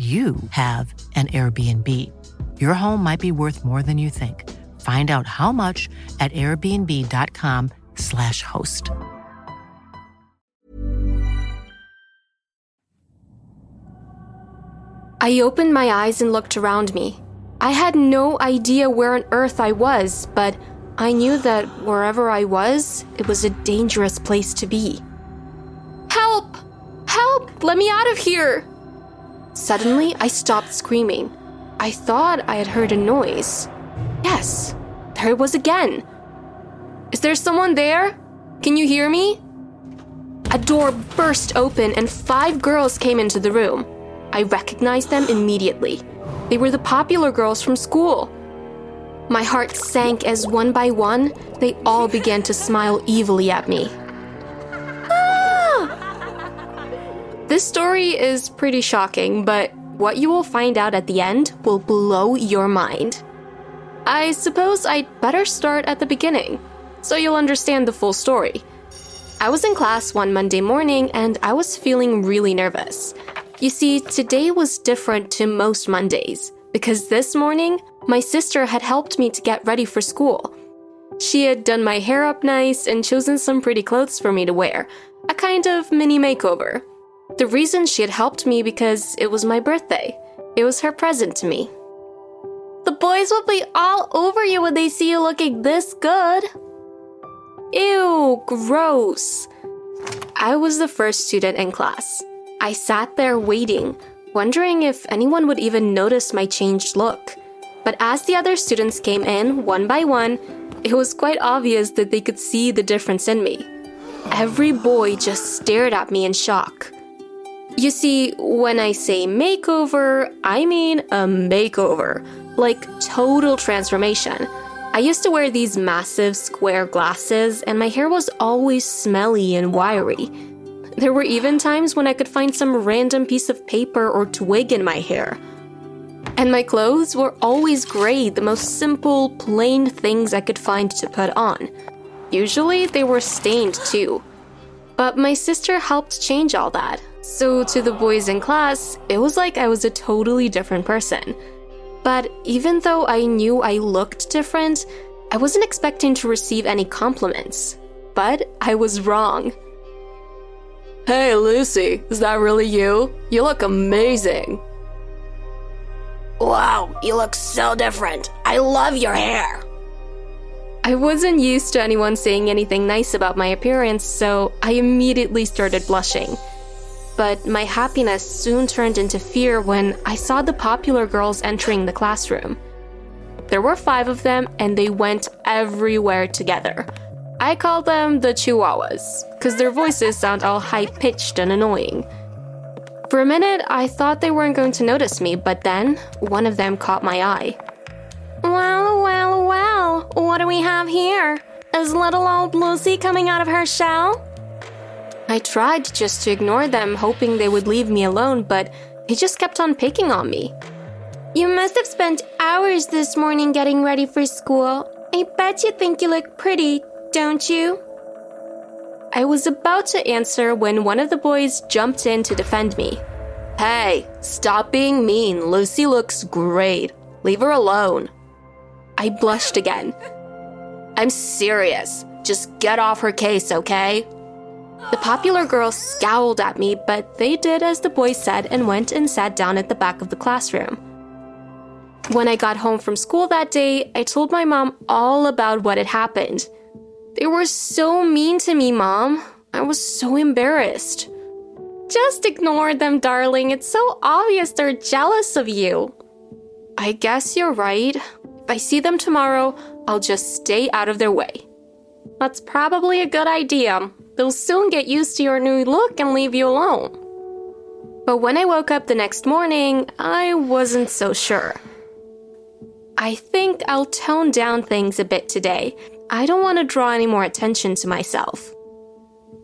you have an Airbnb. Your home might be worth more than you think. Find out how much at airbnb.com/slash host. I opened my eyes and looked around me. I had no idea where on earth I was, but I knew that wherever I was, it was a dangerous place to be. Help! Help! Let me out of here! Suddenly, I stopped screaming. I thought I had heard a noise. Yes, there it was again. Is there someone there? Can you hear me? A door burst open and five girls came into the room. I recognized them immediately. They were the popular girls from school. My heart sank as one by one, they all began to smile evilly at me. This story is pretty shocking, but what you will find out at the end will blow your mind. I suppose I'd better start at the beginning, so you'll understand the full story. I was in class one Monday morning and I was feeling really nervous. You see, today was different to most Mondays because this morning, my sister had helped me to get ready for school. She had done my hair up nice and chosen some pretty clothes for me to wear, a kind of mini makeover. The reason she had helped me because it was my birthday. It was her present to me. The boys will be all over you when they see you looking this good. Ew, gross. I was the first student in class. I sat there waiting, wondering if anyone would even notice my changed look. But as the other students came in, one by one, it was quite obvious that they could see the difference in me. Every boy just stared at me in shock. You see, when I say makeover, I mean a makeover, like total transformation. I used to wear these massive square glasses, and my hair was always smelly and wiry. There were even times when I could find some random piece of paper or twig in my hair. And my clothes were always gray, the most simple, plain things I could find to put on. Usually they were stained too. But my sister helped change all that. So, to the boys in class, it was like I was a totally different person. But even though I knew I looked different, I wasn't expecting to receive any compliments. But I was wrong. Hey, Lucy, is that really you? You look amazing. Wow, you look so different. I love your hair. I wasn't used to anyone saying anything nice about my appearance, so I immediately started blushing but my happiness soon turned into fear when I saw the popular girls entering the classroom. There were five of them, and they went everywhere together. I call them the Chihuahuas, because their voices sound all high pitched and annoying. For a minute, I thought they weren't going to notice me, but then one of them caught my eye. Well, well, well, what do we have here? Is little old Lucy coming out of her shell? I tried just to ignore them, hoping they would leave me alone, but they just kept on picking on me. You must have spent hours this morning getting ready for school. I bet you think you look pretty, don't you? I was about to answer when one of the boys jumped in to defend me. Hey, stop being mean. Lucy looks great. Leave her alone. I blushed again. I'm serious. Just get off her case, okay? The popular girls scowled at me, but they did as the boys said and went and sat down at the back of the classroom. When I got home from school that day, I told my mom all about what had happened. They were so mean to me, Mom. I was so embarrassed. Just ignore them, darling. It's so obvious they're jealous of you. I guess you're right. If I see them tomorrow, I'll just stay out of their way. That's probably a good idea. They'll soon get used to your new look and leave you alone. But when I woke up the next morning, I wasn't so sure. I think I'll tone down things a bit today. I don't want to draw any more attention to myself.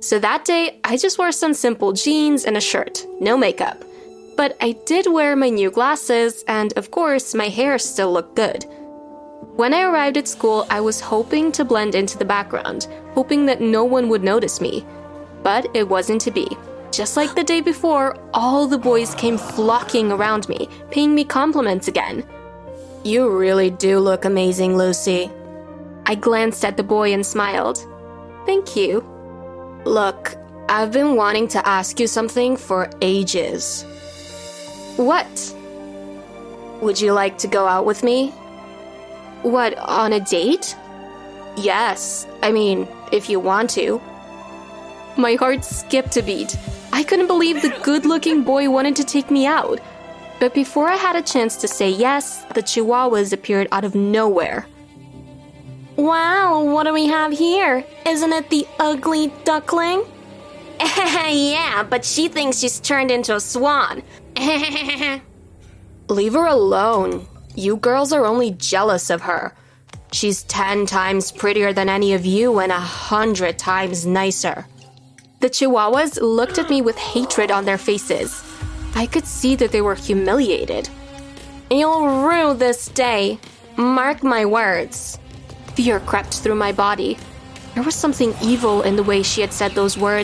So that day, I just wore some simple jeans and a shirt, no makeup. But I did wear my new glasses, and of course, my hair still looked good. When I arrived at school, I was hoping to blend into the background, hoping that no one would notice me. But it wasn't to be. Just like the day before, all the boys came flocking around me, paying me compliments again. You really do look amazing, Lucy. I glanced at the boy and smiled. Thank you. Look, I've been wanting to ask you something for ages. What? Would you like to go out with me? What, on a date? Yes, I mean, if you want to. My heart skipped a beat. I couldn't believe the good looking boy wanted to take me out. But before I had a chance to say yes, the chihuahuas appeared out of nowhere. Wow, what do we have here? Isn't it the ugly duckling? yeah, but she thinks she's turned into a swan. Leave her alone. You girls are only jealous of her. She's ten times prettier than any of you and a hundred times nicer. The chihuahuas looked at me with hatred on their faces. I could see that they were humiliated. You'll rue this day. Mark my words. Fear crept through my body. There was something evil in the way she had said those words.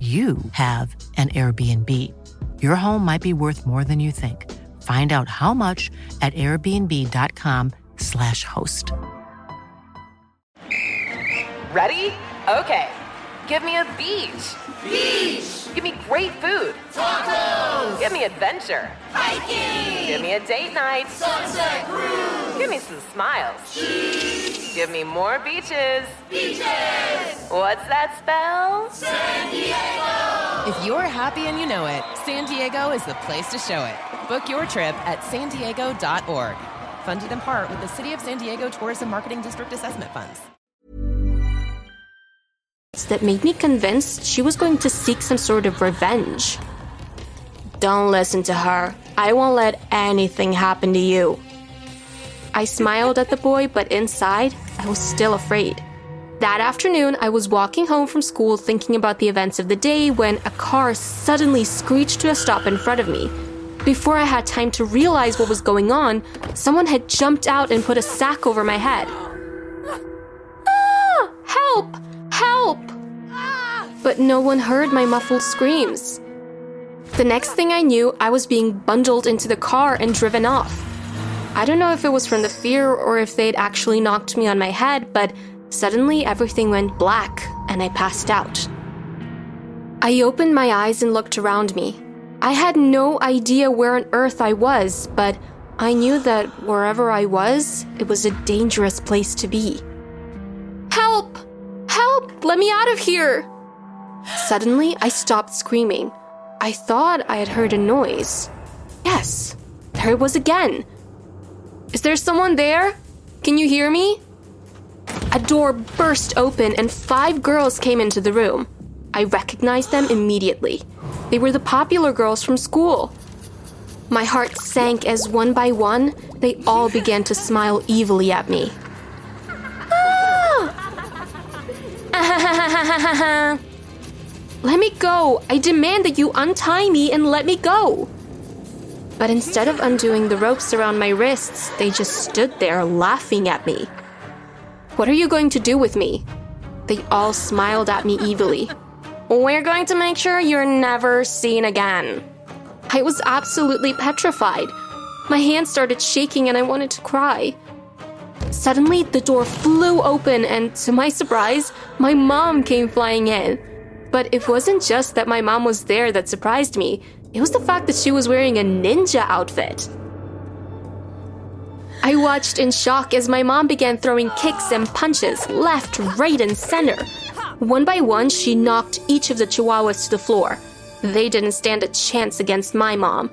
you have an Airbnb. Your home might be worth more than you think. Find out how much at airbnb.com/slash host. Ready? Okay. Give me a beach. Beach. Give me great food. Tacos. Give me adventure. Hiking. Give me a date night. Sunset cruise. Give me some smiles. Cheese. Give me more beaches. Beaches. What's that spell? San Diego. If you're happy and you know it, San Diego is the place to show it. Book your trip at san diego.org. Funded in part with the City of San Diego Tourism Marketing District Assessment Funds. that made me convinced she was going to seek some sort of revenge. Don't listen to her. I won't let anything happen to you. I smiled at the boy, but inside, I was still afraid. That afternoon, I was walking home from school thinking about the events of the day when a car suddenly screeched to a stop in front of me. Before I had time to realize what was going on, someone had jumped out and put a sack over my head. Ah! Help! Help! But no one heard my muffled screams. The next thing I knew, I was being bundled into the car and driven off. I don't know if it was from the fear or if they'd actually knocked me on my head, but suddenly everything went black and I passed out. I opened my eyes and looked around me. I had no idea where on earth I was, but I knew that wherever I was, it was a dangerous place to be. Help! Help! Let me out of here! Suddenly, I stopped screaming. I thought I had heard a noise. Yes, there it was again. Is there someone there? Can you hear me? A door burst open and five girls came into the room. I recognized them immediately. They were the popular girls from school. My heart sank as one by one, they all began to smile evilly at me. Ah! let me go! I demand that you untie me and let me go! But instead of undoing the ropes around my wrists, they just stood there laughing at me. What are you going to do with me? They all smiled at me evilly. We're going to make sure you're never seen again. I was absolutely petrified. My hands started shaking and I wanted to cry. Suddenly, the door flew open, and to my surprise, my mom came flying in. But it wasn't just that my mom was there that surprised me, it was the fact that she was wearing a ninja outfit. I watched in shock as my mom began throwing kicks and punches left, right, and center. One by one, she knocked each of the chihuahuas to the floor. They didn't stand a chance against my mom.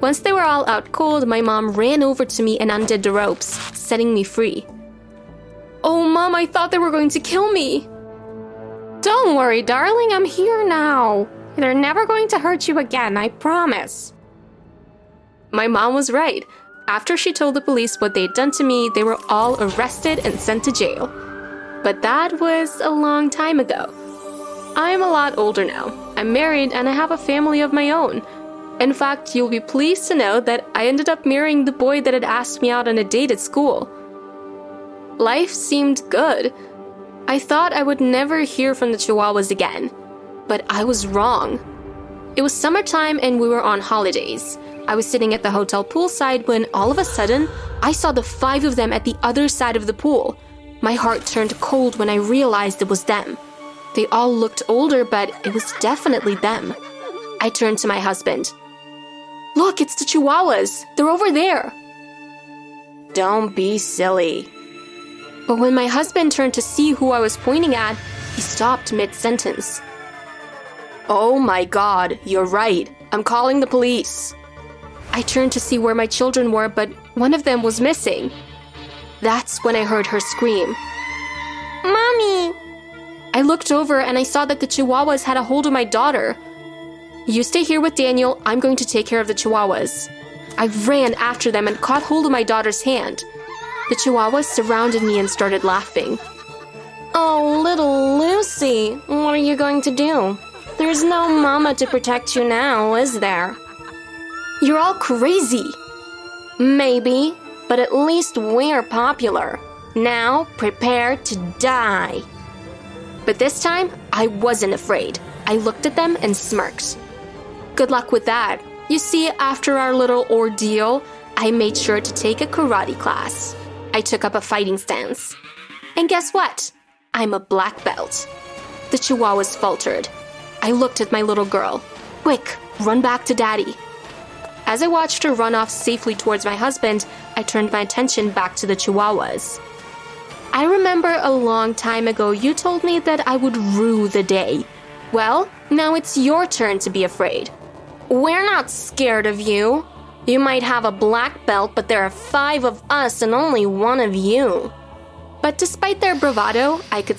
Once they were all out cold, my mom ran over to me and undid the ropes, setting me free. Oh, mom, I thought they were going to kill me. Don't worry, darling, I'm here now. They're never going to hurt you again, I promise. My mom was right. After she told the police what they'd done to me, they were all arrested and sent to jail. But that was a long time ago. I'm a lot older now. I'm married and I have a family of my own. In fact, you'll be pleased to know that I ended up marrying the boy that had asked me out on a date at school. Life seemed good. I thought I would never hear from the Chihuahuas again but I was wrong. It was summertime and we were on holidays. I was sitting at the hotel poolside when all of a sudden I saw the five of them at the other side of the pool. My heart turned cold when I realized it was them. They all looked older, but it was definitely them. I turned to my husband. Look, it's the Chihuahuas. They're over there. Don't be silly. But when my husband turned to see who I was pointing at, he stopped mid sentence. Oh my god, you're right. I'm calling the police. I turned to see where my children were, but one of them was missing. That's when I heard her scream. Mommy! I looked over and I saw that the Chihuahuas had a hold of my daughter. You stay here with Daniel, I'm going to take care of the Chihuahuas. I ran after them and caught hold of my daughter's hand. The Chihuahuas surrounded me and started laughing. Oh, little Lucy, what are you going to do? There's no mama to protect you now, is there? You're all crazy. Maybe, but at least we're popular. Now prepare to die. But this time, I wasn't afraid. I looked at them and smirked. Good luck with that. You see, after our little ordeal, I made sure to take a karate class. I took up a fighting stance. And guess what? I'm a black belt. The chihuahuas faltered. I looked at my little girl. Quick, run back to daddy. As I watched her run off safely towards my husband, I turned my attention back to the chihuahuas. I remember a long time ago you told me that I would rue the day. Well, now it's your turn to be afraid. We're not scared of you. You might have a black belt, but there are five of us and only one of you. But despite their bravado, I could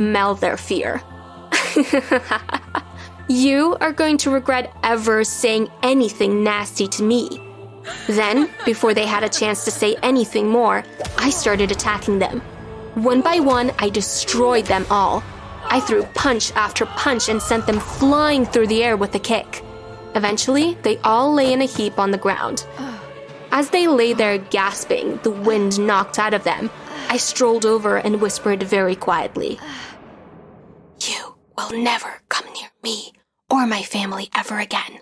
Mel their fear. you are going to regret ever saying anything nasty to me. Then, before they had a chance to say anything more, I started attacking them. One by one, I destroyed them all. I threw punch after punch and sent them flying through the air with a kick. Eventually, they all lay in a heap on the ground. As they lay there gasping, the wind knocked out of them. I strolled over and whispered very quietly will never come near me or my family ever again.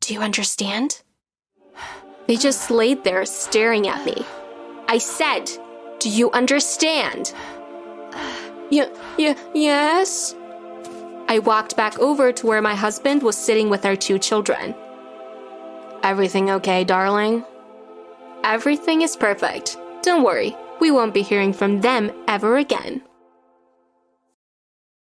Do you understand? They just laid there staring at me. I said, Do you understand? Yeah, yeah, yes? I walked back over to where my husband was sitting with our two children. Everything okay, darling? Everything is perfect. Don't worry, we won't be hearing from them ever again.